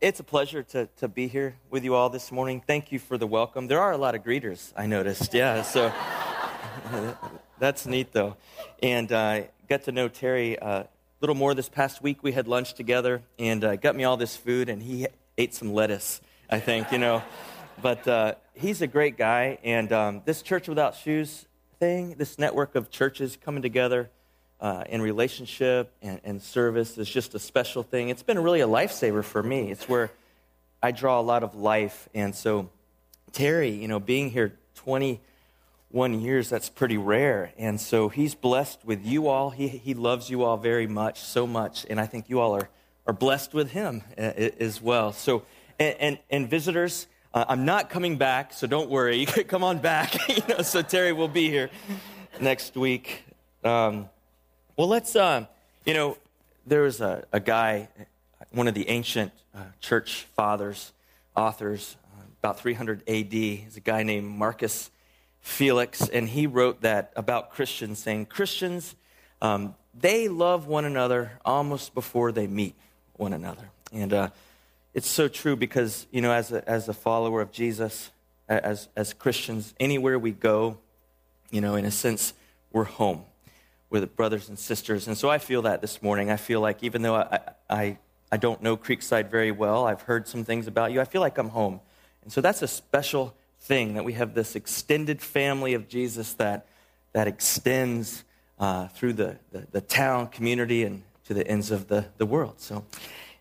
it's a pleasure to, to be here with you all this morning. Thank you for the welcome. There are a lot of greeters, I noticed. Yeah, so that's neat, though. And uh, got to know Terry a uh, little more this past week. We had lunch together and uh, got me all this food, and he ate some lettuce, I think, you know. But uh, he's a great guy, and um, this Church Without Shoes thing, this network of churches coming together, uh, in relationship and, and service is just a special thing. It's been really a lifesaver for me. It's where I draw a lot of life. And so, Terry, you know, being here 21 years, that's pretty rare. And so, he's blessed with you all. He, he loves you all very much, so much. And I think you all are, are blessed with him uh, as well. So, and, and, and visitors, uh, I'm not coming back, so don't worry. You come on back. you know, so, Terry will be here next week. Um, well, let's, uh, you know, there was a, a guy, one of the ancient uh, church fathers, authors, uh, about 300 AD. He's a guy named Marcus Felix, and he wrote that about Christians, saying, Christians, um, they love one another almost before they meet one another. And uh, it's so true because, you know, as a, as a follower of Jesus, as, as Christians, anywhere we go, you know, in a sense, we're home with brothers and sisters. And so I feel that this morning. I feel like even though I, I, I don't know Creekside very well, I've heard some things about you, I feel like I'm home. And so that's a special thing that we have this extended family of Jesus that, that extends uh, through the, the, the, town, community, and to the ends of the, the world. So,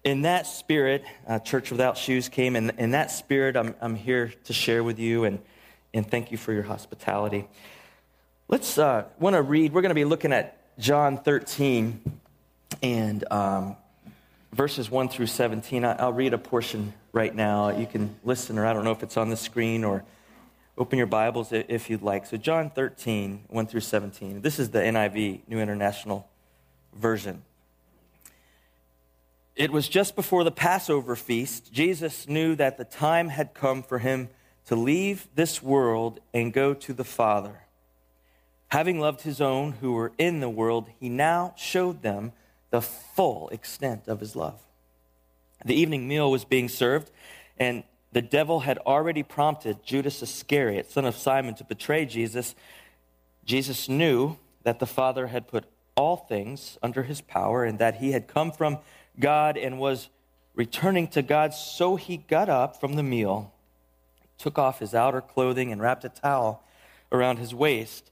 in that spirit, uh, Church Without Shoes came. And in that spirit, I'm, I'm here to share with you and, and thank you for your hospitality. Let's uh, want to read. We're going to be looking at John 13 and um, verses 1 through 17. I'll read a portion right now. You can listen, or I don't know if it's on the screen, or open your Bibles if you'd like. So, John 13, 1 through 17. This is the NIV, New International Version. It was just before the Passover feast. Jesus knew that the time had come for him to leave this world and go to the Father. Having loved his own who were in the world, he now showed them the full extent of his love. The evening meal was being served, and the devil had already prompted Judas Iscariot, son of Simon, to betray Jesus. Jesus knew that the Father had put all things under his power and that he had come from God and was returning to God. So he got up from the meal, took off his outer clothing, and wrapped a towel around his waist.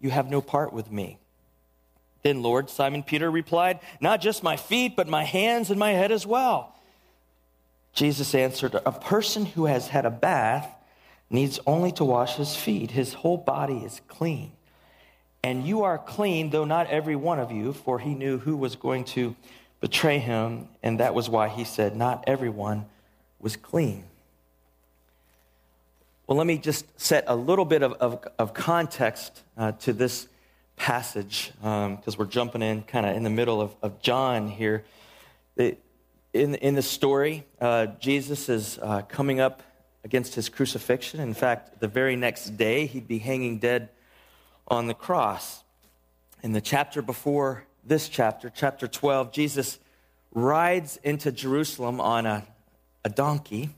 you have no part with me. Then, Lord, Simon Peter replied, Not just my feet, but my hands and my head as well. Jesus answered, A person who has had a bath needs only to wash his feet. His whole body is clean. And you are clean, though not every one of you, for he knew who was going to betray him, and that was why he said, Not everyone was clean. Well, let me just set a little bit of, of, of context uh, to this passage because um, we're jumping in kind of in the middle of, of John here. in, in the story, uh, Jesus is uh, coming up against his crucifixion. In fact, the very next day, he'd be hanging dead on the cross. In the chapter before this chapter, chapter 12, Jesus rides into Jerusalem on a, a donkey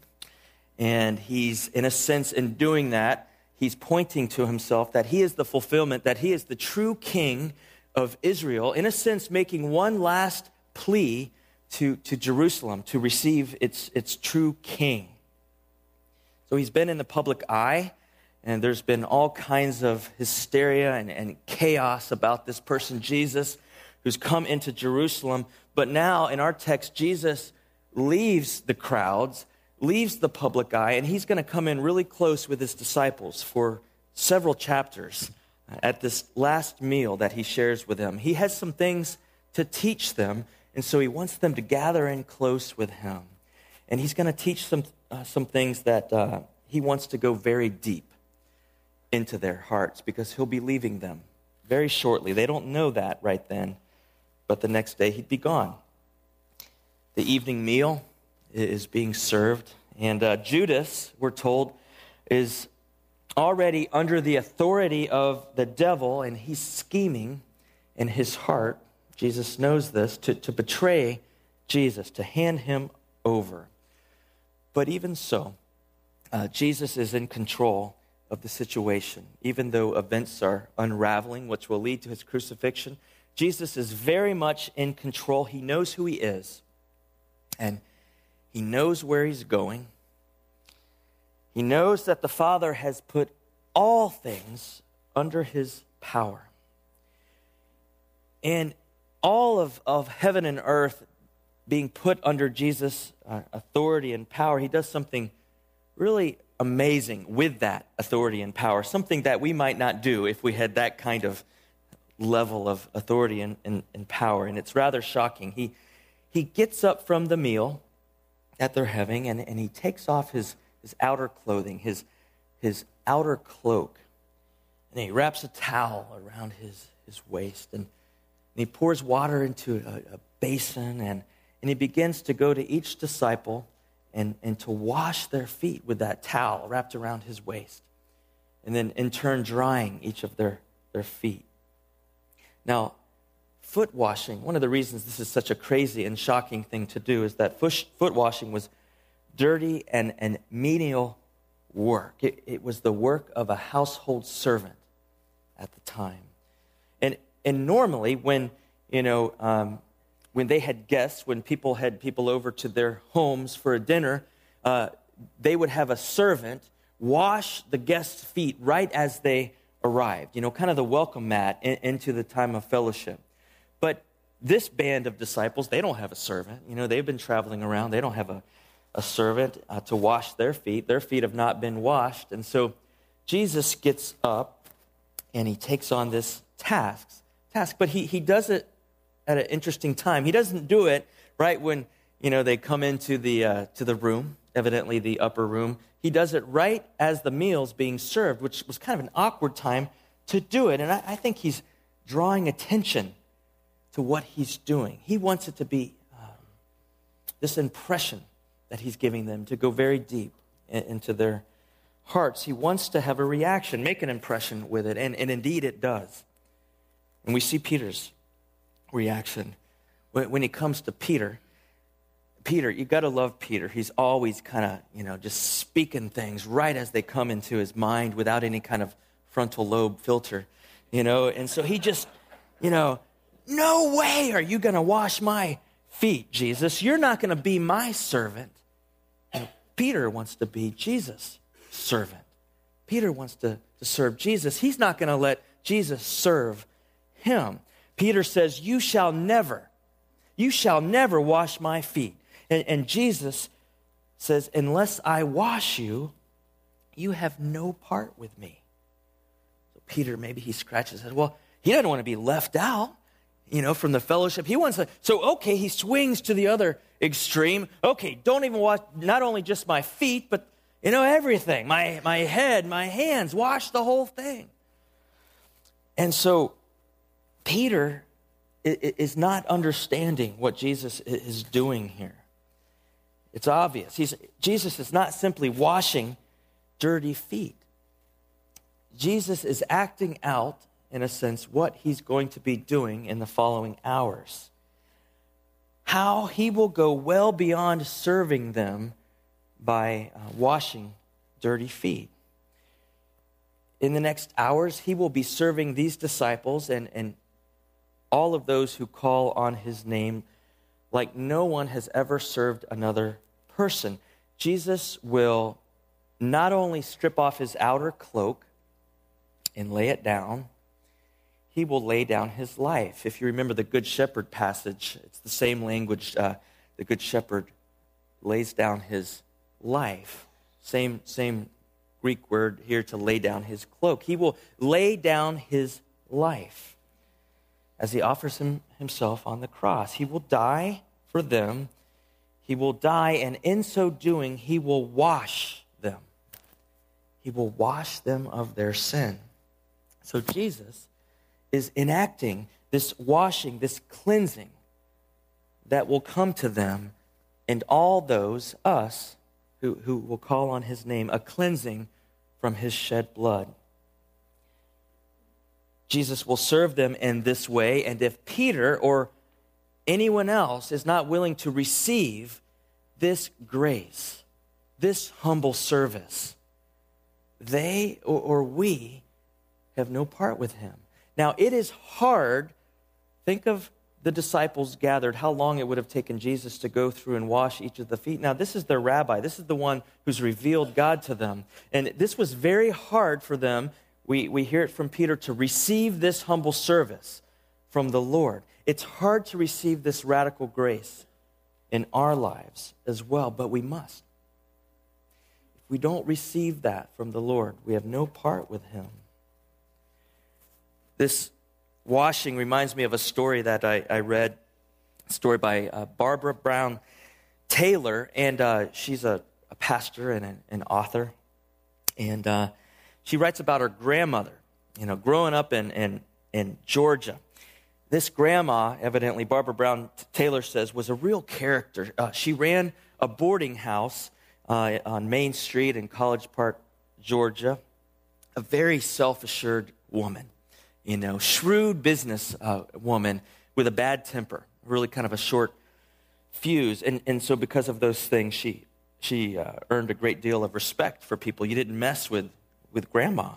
and he's, in a sense, in doing that, he's pointing to himself that he is the fulfillment, that he is the true king of Israel, in a sense, making one last plea to, to Jerusalem to receive its, its true king. So he's been in the public eye, and there's been all kinds of hysteria and, and chaos about this person, Jesus, who's come into Jerusalem. But now, in our text, Jesus leaves the crowds leaves the public eye, and he's going to come in really close with his disciples for several chapters at this last meal that he shares with them. He has some things to teach them, and so he wants them to gather in close with him. And he's going to teach some, uh, some things that uh, he wants to go very deep into their hearts because he'll be leaving them very shortly. They don't know that right then, but the next day he'd be gone. The evening meal is being served, and uh, Judas, we're told, is already under the authority of the devil, and he's scheming in his heart. Jesus knows this to, to betray Jesus, to hand him over. But even so, uh, Jesus is in control of the situation. Even though events are unraveling, which will lead to his crucifixion, Jesus is very much in control. He knows who he is, and he knows where he's going. He knows that the Father has put all things under his power. And all of, of heaven and earth being put under Jesus' uh, authority and power, he does something really amazing with that authority and power, something that we might not do if we had that kind of level of authority and, and, and power. And it's rather shocking. He, he gets up from the meal that they're having and, and he takes off his, his outer clothing, his, his outer cloak, and he wraps a towel around his, his waist. And, and he pours water into a, a basin and, and he begins to go to each disciple and, and to wash their feet with that towel wrapped around his waist. And then in turn, drying each of their, their feet. Now, foot washing, one of the reasons this is such a crazy and shocking thing to do is that foot, washing was dirty and, and menial work. It, it was the work of a household servant at the time. And, and normally, when, you know, um, when they had guests, when people had people over to their homes for a dinner, uh, they would have a servant wash the guests' feet right as they arrived, you know, kind of the welcome mat in, into the time of fellowship. But this band of disciples, they don't have a servant. You know, they've been traveling around, they don't have a, a servant uh, to wash their feet. Their feet have not been washed. And so Jesus gets up and he takes on this task, task but he, he does it at an interesting time. He doesn't do it right when you know they come into the uh, to the room, evidently the upper room. He does it right as the meal's being served, which was kind of an awkward time to do it. And I, I think he's drawing attention to what he's doing. He wants it to be um, this impression that he's giving them to go very deep in, into their hearts. He wants to have a reaction, make an impression with it, and, and indeed it does. And we see Peter's reaction. When, when it comes to Peter, Peter, you got to love Peter. He's always kind of, you know, just speaking things right as they come into his mind without any kind of frontal lobe filter, you know. And so he just, you know, no way are you going to wash my feet, Jesus. You're not going to be my servant. And Peter wants to be Jesus' servant. Peter wants to, to serve Jesus. He's not going to let Jesus serve him. Peter says, You shall never, you shall never wash my feet. And, and Jesus says, Unless I wash you, you have no part with me. So Peter, maybe he scratches his head. Well, he doesn't want to be left out, you know, from the fellowship. He wants to, so okay, he swings to the other extreme. Okay, don't even wash not only just my feet, but you know, everything. My my head, my hands, wash the whole thing. And so Peter is not understanding what Jesus is doing here. It's obvious. He's, Jesus is not simply washing dirty feet. Jesus is acting out, in a sense, what he's going to be doing in the following hours. How he will go well beyond serving them by uh, washing dirty feet. In the next hours, he will be serving these disciples and, and all of those who call on his name like no one has ever served another person. Jesus will not only strip off his outer cloak and lay it down, he will lay down his life. If you remember the Good Shepherd passage, it's the same language. Uh, the Good Shepherd lays down his life. Same, same Greek word here to lay down his cloak. He will lay down his life as he offers him, himself on the cross. He will die for them he will die, and in so doing, he will wash them. He will wash them of their sin. So Jesus is enacting this washing, this cleansing that will come to them and all those, us, who, who will call on his name, a cleansing from his shed blood. Jesus will serve them in this way, and if Peter or anyone else is not willing to receive this grace, this humble service, they or, or we have no part with him. Now, it is hard. Think of the disciples gathered, how long it would have taken Jesus to go through and wash each of the feet. Now, this is their rabbi. This is the one who's revealed God to them. And this was very hard for them. We, we hear it from Peter to receive this humble service from the Lord. It's hard to receive this radical grace in our lives as well, but we must. If we don't receive that from the Lord, we have no part with Him. This washing reminds me of a story that I, I read, a story by uh, Barbara Brown Taylor, and uh, she's a, a, pastor and an, an author. And uh, she writes about her grandmother, you know, growing up in, in, in Georgia. This grandma, evidently, Barbara Brown Taylor says, was a real character. Uh, she ran a boarding house uh, on Main Street in College Park, Georgia. A very self assured woman you know, shrewd business uh, woman with a bad temper, really kind of a short fuse. And, and so, because of those things, she, she uh, earned a great deal of respect for people. You didn't mess with, with grandma.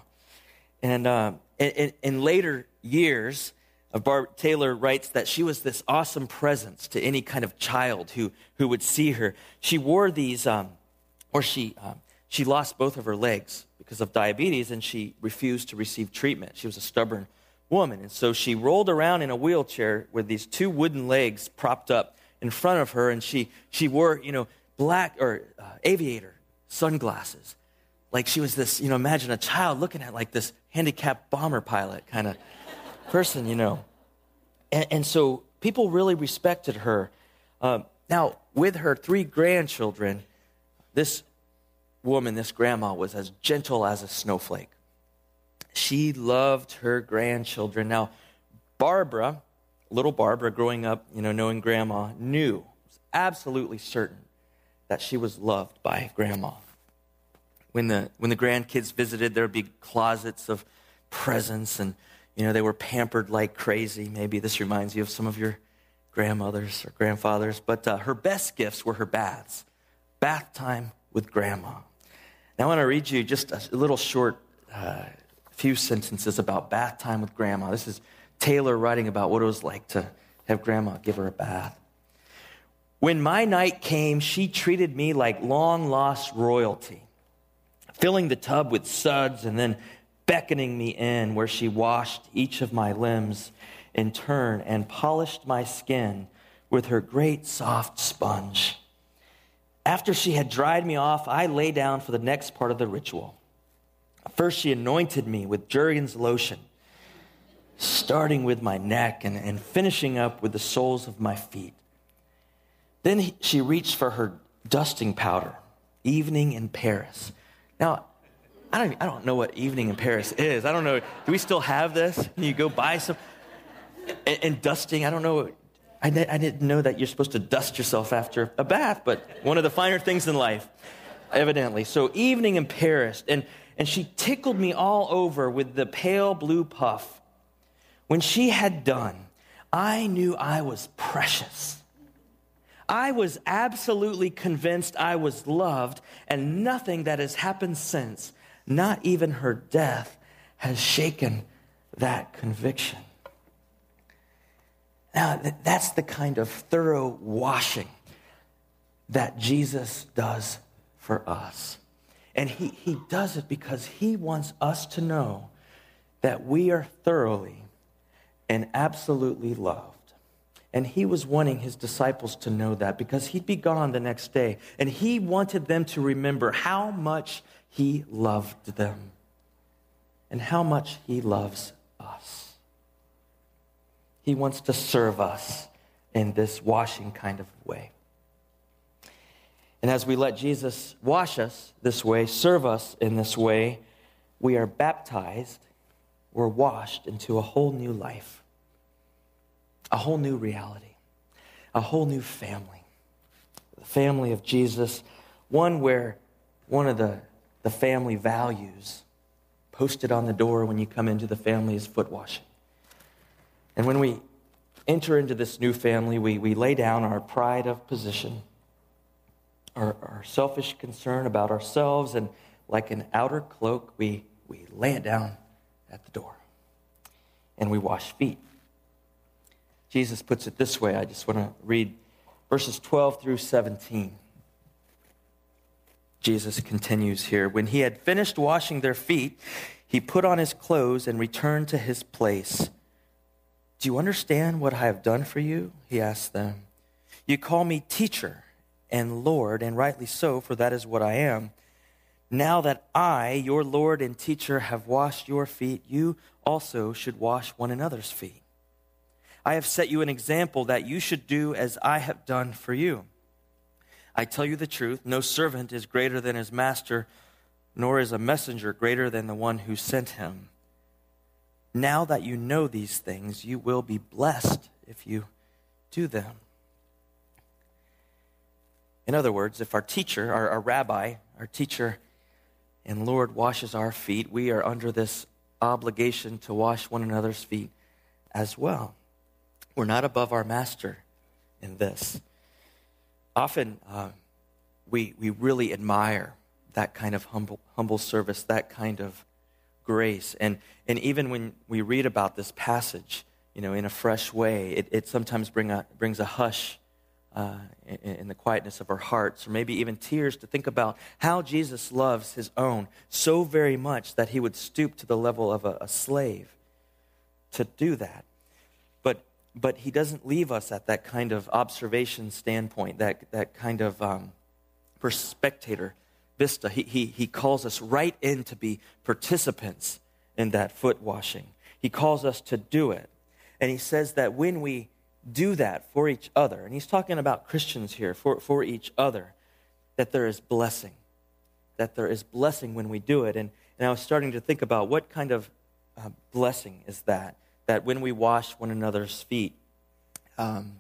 And uh, in, later years, uh, Barb Taylor writes that she was this awesome presence to any kind of child who, who would see her. She wore these, um, or she, um, she lost both of her legs because of diabetes and she refused to receive treatment. She was a stubborn woman. And so she rolled around in a wheelchair with these two wooden legs propped up in front of her and she, she wore, you know, black or uh, aviator sunglasses. Like she was this, you know, imagine a child looking at like this handicapped bomber pilot kind of person, you know. And, and, so people really respected her. Um, now, with her three grandchildren, this woman, this grandma, was as gentle as a snowflake. She loved her grandchildren. Now, Barbara, little Barbara, growing up, you know, knowing grandma, knew, was absolutely certain that she was loved by grandma. When the, when the grandkids visited, there would be closets of presents and, you know, they were pampered like crazy. Maybe this reminds you of some of your grandmothers or grandfathers. But uh, her best gifts were her baths. Bath time with grandma. Now, I want to read you just a little short uh, few sentences about bath time with grandma. This is Taylor writing about what it was like to have grandma give her a bath. When my night came, she treated me like long lost royalty, filling the tub with suds and then beckoning me in, where she washed each of my limbs in turn and polished my skin with her great soft sponge. After she had dried me off, I lay down for the next part of the ritual. First, she anointed me with Jergens lotion, starting with my neck and, and finishing up with the soles of my feet. Then he, she reached for her dusting powder, Evening in Paris. Now, I don't, I don't know what Evening in Paris is. I don't know. Do we still have this? Can you go buy some? And, and dusting, I don't know I, I didn't know that you're supposed to dust yourself after a bath, but one of the finer things in life, evidently. So, evening in Paris, and, and she tickled me all over with the pale blue puff. When she had done, I knew I was precious. I was absolutely convinced I was loved, and nothing that has happened since, not even her death, has shaken that conviction. Now, that's the kind of thorough washing that Jesus does for us. And he, he does it because he wants us to know that we are thoroughly and absolutely loved. And he was wanting his disciples to know that because he'd be gone the next day. And he wanted them to remember how much he loved them and how much he loves us. He wants to serve us in this washing kind of way. And as we let Jesus wash us this way, serve us in this way, we are baptized, we're washed into a whole new life, a whole new reality, a whole new family. The family of Jesus, one where one of the, the family values posted on the door when you come into the family is foot washing. And when we enter into this new family, we, we lay down our pride of position, our, our selfish concern about ourselves, and like an outer cloak, we, we lay it down at the door and we wash feet. Jesus puts it this way. I just want to read verses 12 through 17. Jesus continues here. When he had finished washing their feet, he put on his clothes and returned to his place. Do you understand what I have done for you? He asked them. You call me teacher and Lord, and rightly so, for that is what I am. Now that I, your Lord and teacher, have washed your feet, you also should wash one another's feet. I have set you an example that you should do as I have done for you. I tell you the truth no servant is greater than his master, nor is a messenger greater than the one who sent him. Now that you know these things, you will be blessed if you do them. In other words, if our teacher, our, our rabbi, our teacher and Lord washes our feet, we are under this obligation to wash one another's feet as well. We're not above our master in this. Often, uh, we, we really admire that kind of humble, humble service, that kind of grace. And, and even when we read about this passage, you know, in a fresh way, it, it sometimes bring a, brings a hush uh, in, in, the quietness of our hearts, or maybe even tears to think about how Jesus loves his own so very much that he would stoop to the level of a, a slave to do that. But, but he doesn't leave us at that kind of observation standpoint, that, that kind of um, spectator vista. He, he, he calls us right in to be participants in that foot washing. He calls us to do it. And he says that when we do that for each other, and he's talking about Christians here, for, for each other, that there is blessing. That there is blessing when we do it. And, and I was starting to think about what kind of uh, blessing is that? That when we wash one another's feet, um,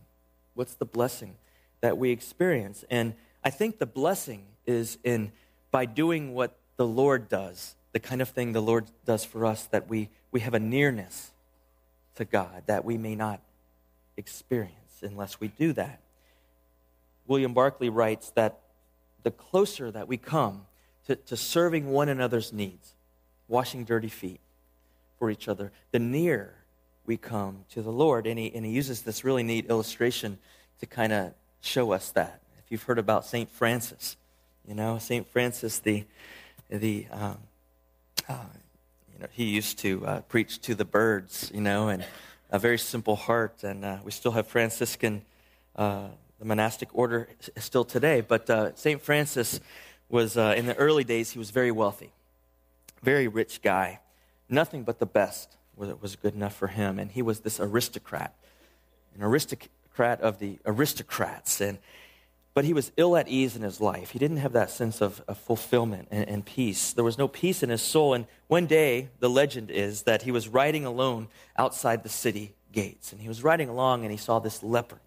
what's the blessing that we experience? And I think the blessing is in by doing what the Lord does, the kind of thing the Lord does for us, that we, we have a nearness to God that we may not experience unless we do that. William Barclay writes that the closer that we come to, to serving one another's needs, washing dirty feet for each other, the nearer we come to the Lord. And he, and he uses this really neat illustration to kind of show us that. If you've heard about St. Francis, you know, St. Francis, the, the um, uh, you know, he used to uh, preach to the birds, you know, and a very simple heart. And uh, we still have Franciscan, uh, the monastic order still today. But uh, St. Francis was, uh, in the early days, he was very wealthy, very rich guy. Nothing but the best was, was good enough for him. And he was this aristocrat, an aristocrat of the aristocrats. And but he was ill at ease in his life. He didn't have that sense of, of fulfillment and, and, peace. There was no peace in his soul. And one day, the legend is that he was riding alone outside the city gates. And he was riding along and he saw this leper.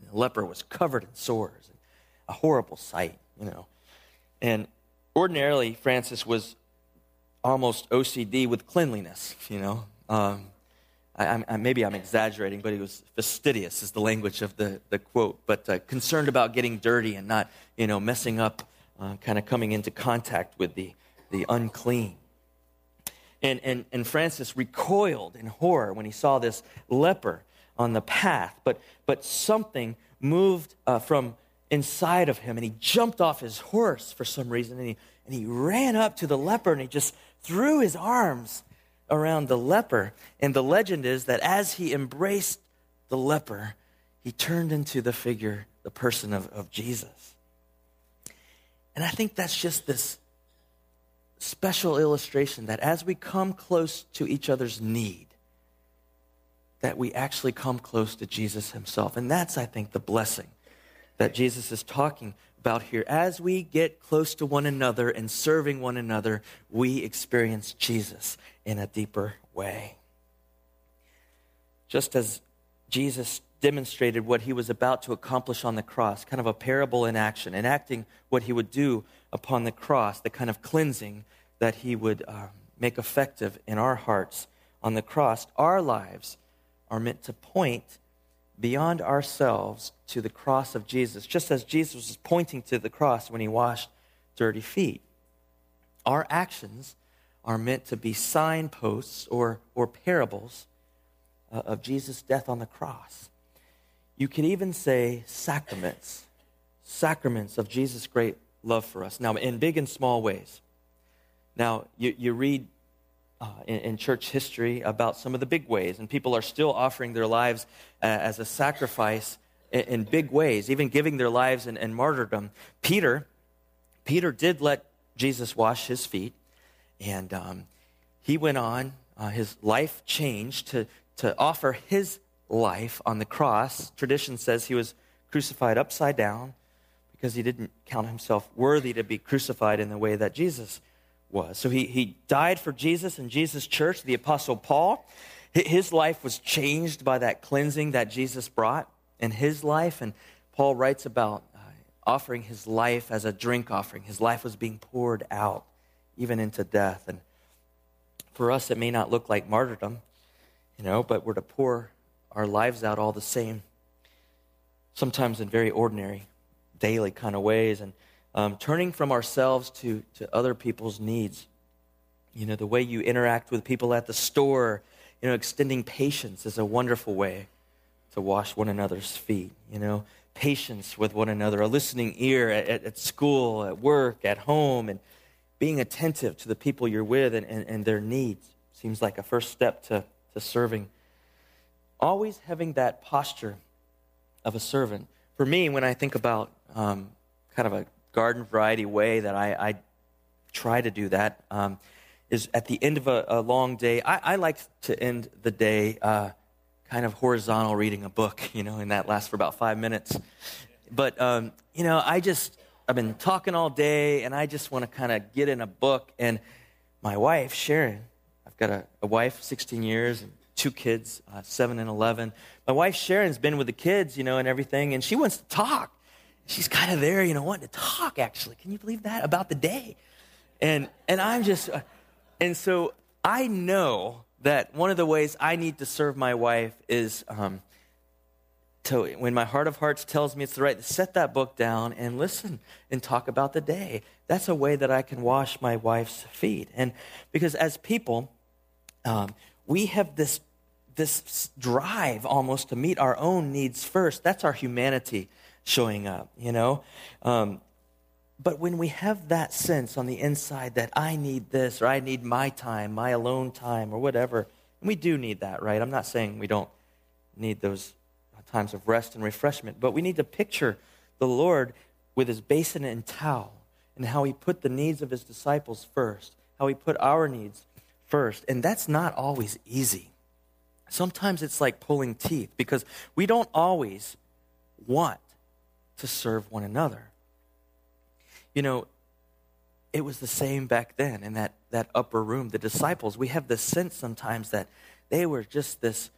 And the leper was covered in sores, a horrible sight, you know. And ordinarily, Francis was almost OCD with cleanliness, you know. Um, I, I, maybe I'm exaggerating, but he was fastidious, is the language of the, the quote, but uh, concerned about getting dirty and not, you know, messing up, uh, kind of coming into contact with the, the unclean. And, and, and Francis recoiled in horror when he saw this leper on the path, but, but something moved uh, from inside of him, and he jumped off his horse for some reason, and he, and he ran up to the leper, and he just threw his arms around the leper. And the legend is that as he embraced the leper, he turned into the figure, the person of, of Jesus. And I think that's just this special illustration that as we come close to each other's need, that we actually come close to Jesus himself. And that's, I think, the blessing that Jesus is talking about here. As we get close to one another and serving one another, we experience Jesus in a deeper way. Just as Jesus demonstrated what he was about to accomplish on the cross, kind of a parable in action, enacting what he would do upon the cross, the kind of cleansing that he would uh, make effective in our hearts on the cross. Our lives are meant to point beyond ourselves to the cross of Jesus, just as Jesus was pointing to the cross when he washed dirty feet. Our actions are meant to be signposts or, or parables uh, of Jesus' death on the cross. You could even say sacraments, sacraments of Jesus' great love for us. Now, in big and small ways. Now, you, you read uh, in, in, church history about some of the big ways, and people are still offering their lives uh, as a sacrifice in, in, big ways, even giving their lives in, martyrdom. Peter, Peter did let Jesus wash his feet, and um, he went on. Uh, his life changed to, to offer his life on the cross. Tradition says he was crucified upside down because he didn't count himself worthy to be crucified in the way that Jesus was. So he, he died for Jesus and Jesus' church, the Apostle Paul. His life was changed by that cleansing that Jesus brought in his life. And Paul writes about uh, offering his life as a drink offering. His life was being poured out, even into death. And for us, it may not look like martyrdom, you know, but we're to pour our lives out all the same, sometimes in very ordinary, daily kind of ways. And um, turning from ourselves to, to other people's needs. You know, the way you interact with people at the store, you know, extending patience is a wonderful way to wash one another's feet. You know, patience with one another, a listening ear at, at school, at work, at home, and being attentive to the people you're with and, and, and their needs seems like a first step to, to serving. Always having that posture of a servant. For me, when I think about um, kind of a garden variety way that I, I try to do that um, is at the end of a, a long day. I, I, like to end the day uh, kind of horizontal reading a book, you know, and that lasts for about five minutes. But, um, you know, I just, I've been talking all day and I just want to kind of get in a book. And my wife, Sharon, I've got a, a wife, 16 years, and two kids, uh, 7 and 11. My wife, Sharon's been with the kids, you know, and everything, and she wants to talk she's kind of there, you know, wanting to talk, actually. Can you believe that? About the day. And, and I'm just, uh, and so I know that one of the ways I need to serve my wife is um, to, when my heart of hearts tells me it's the right, to set that book down and listen and talk about the day. That's a way that I can wash my wife's feet. And because as people, um, we have this, this drive almost to meet our own needs first. That's our humanity showing up, you know? Um, but when we have that sense on the inside that I need this or I need my time, my alone time, or whatever, and we do need that, right? I'm not saying we don't need those times of rest and refreshment, but we need to picture the Lord with his basin and towel and how he put the needs of his disciples first, how he put our needs first. And that's not always easy. Sometimes it's like pulling teeth because we don't always want to serve one another. You know, it was the same back then in that, that upper room. The disciples, we have the sense sometimes that they were just this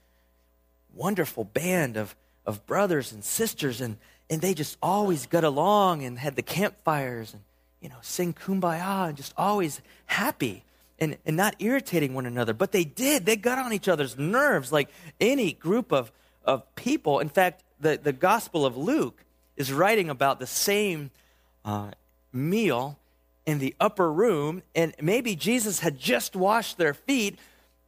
wonderful band of, of brothers and sisters, and, and they just always got along and had the campfires and, you know, sing kumbaya and just always happy and, and not irritating one another. But they did. They got on each other's nerves like any group of, of people. In fact, the, the Gospel of Luke is writing about the same uh, meal in the upper room, and maybe Jesus had just washed their feet,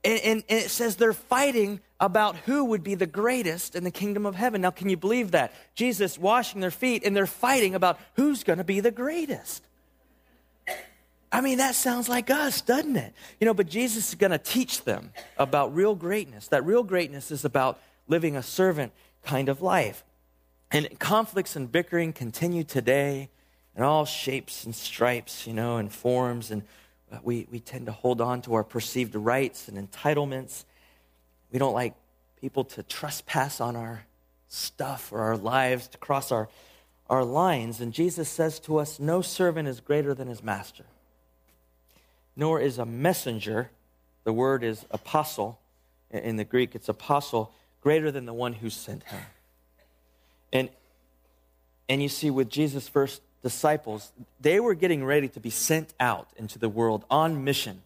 and, and, and, it says they're fighting about who would be the greatest in the kingdom of heaven. Now, can you believe that? Jesus washing their feet, and they're fighting about who's going to be the greatest. I mean, that sounds like us, doesn't it? You know, but Jesus is going to teach them about real greatness. That real greatness is about living a servant kind of life. And conflicts and bickering continue today in all shapes and stripes, you know, and forms. And uh, we, we tend to hold on to our perceived rights and entitlements. We don't like people to trespass on our stuff or our lives, to cross our, our lines, and Jesus says to us, No servant is greater than his master, nor is a messenger, the word is apostle. In the Greek, it's apostle, greater than the one who sent him. And, and you see, with Jesus' first disciples, they were getting ready to be sent out into the world on mission.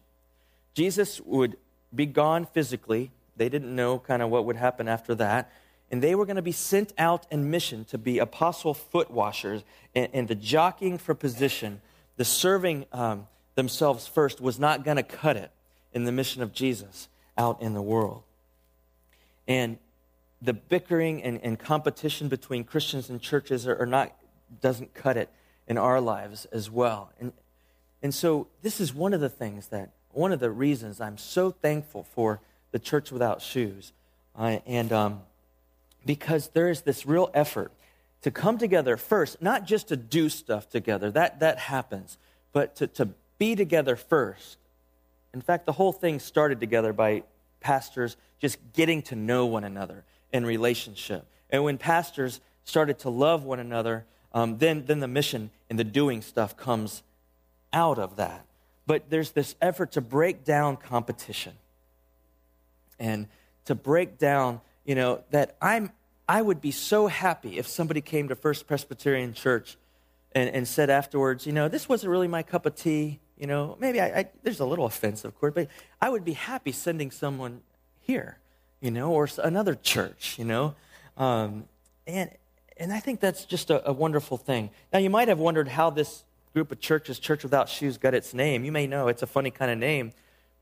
Jesus would be gone physically. They didn't know kind of what would happen after that. And they were going to be sent out in mission to be apostle foot washers. And, and the jockeying for position, the serving um, themselves first, was not going to cut it in the mission of Jesus out in the world. And the bickering and, and competition between Christians and churches are, are not, doesn't cut it in our lives as well. And, and so, this is one of the things that, one of the reasons I'm so thankful for the Church Without Shoes. Uh, and um, because there is this real effort to come together first, not just to do stuff together, that, that happens, but to, to be together first. In fact, the whole thing started together by pastors just getting to know one another in relationship. And when pastors started to love one another, um, then, then the mission and the doing stuff comes out of that. But there's this effort to break down competition and to break down, you know, that I'm, I would be so happy if somebody came to First Presbyterian Church and, and said afterwards, you know, this wasn't really my cup of tea. You know, maybe I, I, there's a little offense, of course, but I would be happy sending someone here, you know, or another church, you know. Um, and and I think that's just a, a, wonderful thing. Now, you might have wondered how this group of churches, Church Without Shoes, got its name. You may know it's a funny kind of name,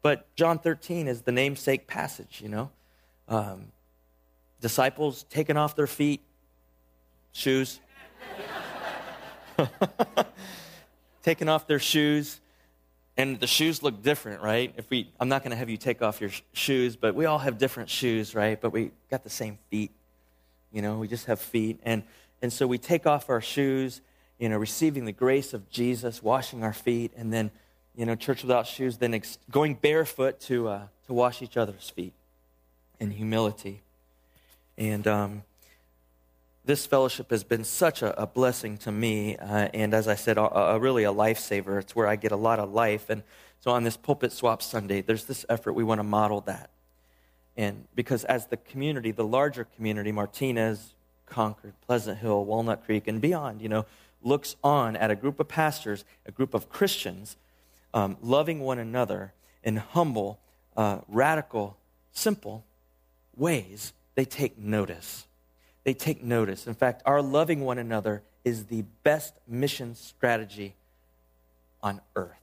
but John 13 is the namesake passage, you know. Um, disciples taking off their feet, shoes, taking off their shoes. And the shoes look different, right? If we, I'm not going to have you take off your sh- shoes, but we all have different shoes, right? But we got the same feet. You know, we just have feet. And, and so we take off our shoes, you know, receiving the grace of Jesus, washing our feet, and then, you know, church without shoes, then ex- going barefoot to, uh, to wash each other's feet in humility. And um, this fellowship has been such a, a blessing to me. Uh, and as I said, a, a, really a lifesaver. It's where I get a lot of life. And so on this Pulpit Swap Sunday, there's this effort. We want to model that. And because as the community, the larger community, Martinez, Concord, Pleasant Hill, Walnut Creek, and beyond, you know, looks on at a group of pastors, a group of Christians, um, loving one another in humble, uh, radical, simple ways, they take notice. They take notice. In fact, our loving one another is the best mission strategy on earth.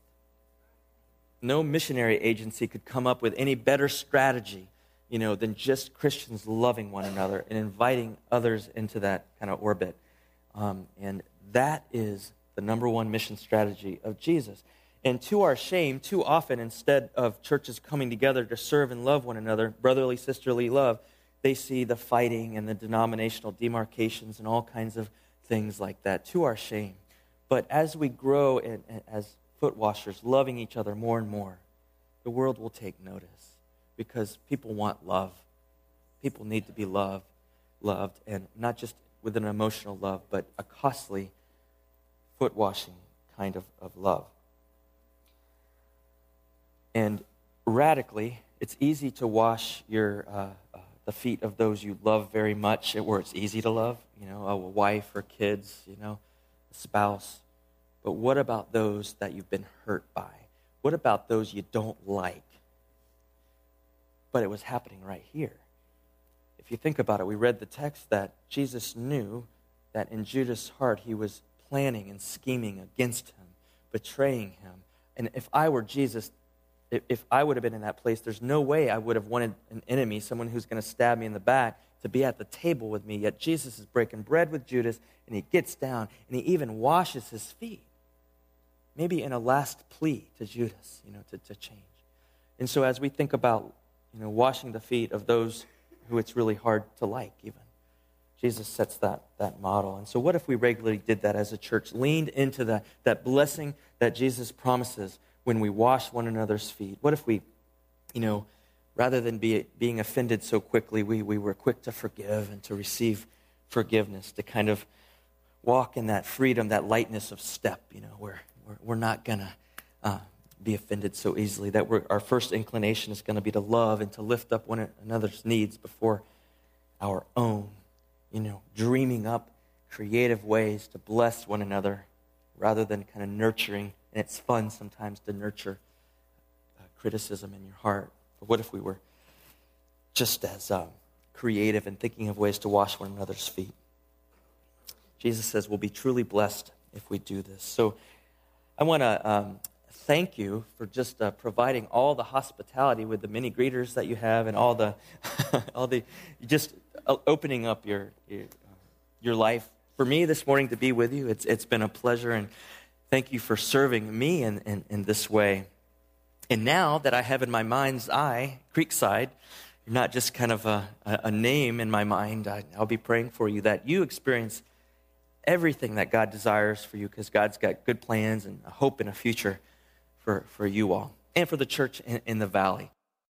No missionary agency could come up with any better strategy you know, than just Christians loving one another and inviting others into that kind of orbit. Um, and that is the number one mission strategy of Jesus. And to our shame, too often, instead of churches coming together to serve and love one another, brotherly, sisterly love, they see the fighting and the denominational demarcations and all kinds of things like that, to our shame. But as we grow as foot washers, loving each other more and more, the world will take notice because people want love. People need to be loved, loved, and not just with an emotional love, but a costly foot washing kind of, of love. And radically, it's easy to wash your uh, uh, the feet of those you love very much, where it's easy to love, you know, a wife or kids, you know, a spouse. But what about those that you've been hurt by? What about those you don't like? but it was happening right here. If you think about it, we read the text that Jesus knew that in Judas' heart he was planning and scheming against him, betraying him. And if I were Jesus, if I would have been in that place, there's no way I would have wanted an enemy, someone who's going to stab me in the back, to be at the table with me. Yet Jesus is breaking bread with Judas, and he gets down, and he even washes his feet. Maybe in a last plea to Judas, you know, to, to change. And so as we think about you know, washing the feet of those who it's really hard to like, even. Jesus sets that, that model. And so, what if we regularly did that as a church, leaned into that, that blessing that Jesus promises when we wash one another's feet? What if we, you know, rather than be, being offended so quickly, we, we were quick to forgive and to receive forgiveness, to kind of walk in that freedom, that lightness of step, you know, where we're, we're not going to uh, be offended so easily. That our first inclination is going to be to love and to lift up one another's needs before our own. You know, dreaming up creative ways to bless one another rather than kind of nurturing. And it's fun sometimes to nurture uh, criticism in your heart. But what if we were just as um, creative and thinking of ways to wash one another's feet? Jesus says we'll be truly blessed if we do this. So I want to um, thank you for just uh, providing all the hospitality with the many greeters that you have and all the, all the just uh, opening up your, your, your life for me this morning to be with you. It's, it's been a pleasure, and thank you for serving me in, in, in this way. And now that I have in my mind's eye Creekside, you're not just kind of a, a name in my mind. I, I'll be praying for you that you experience everything that God desires for you because God's got good plans and a hope and a future for, for you all and for the church in, in the valley.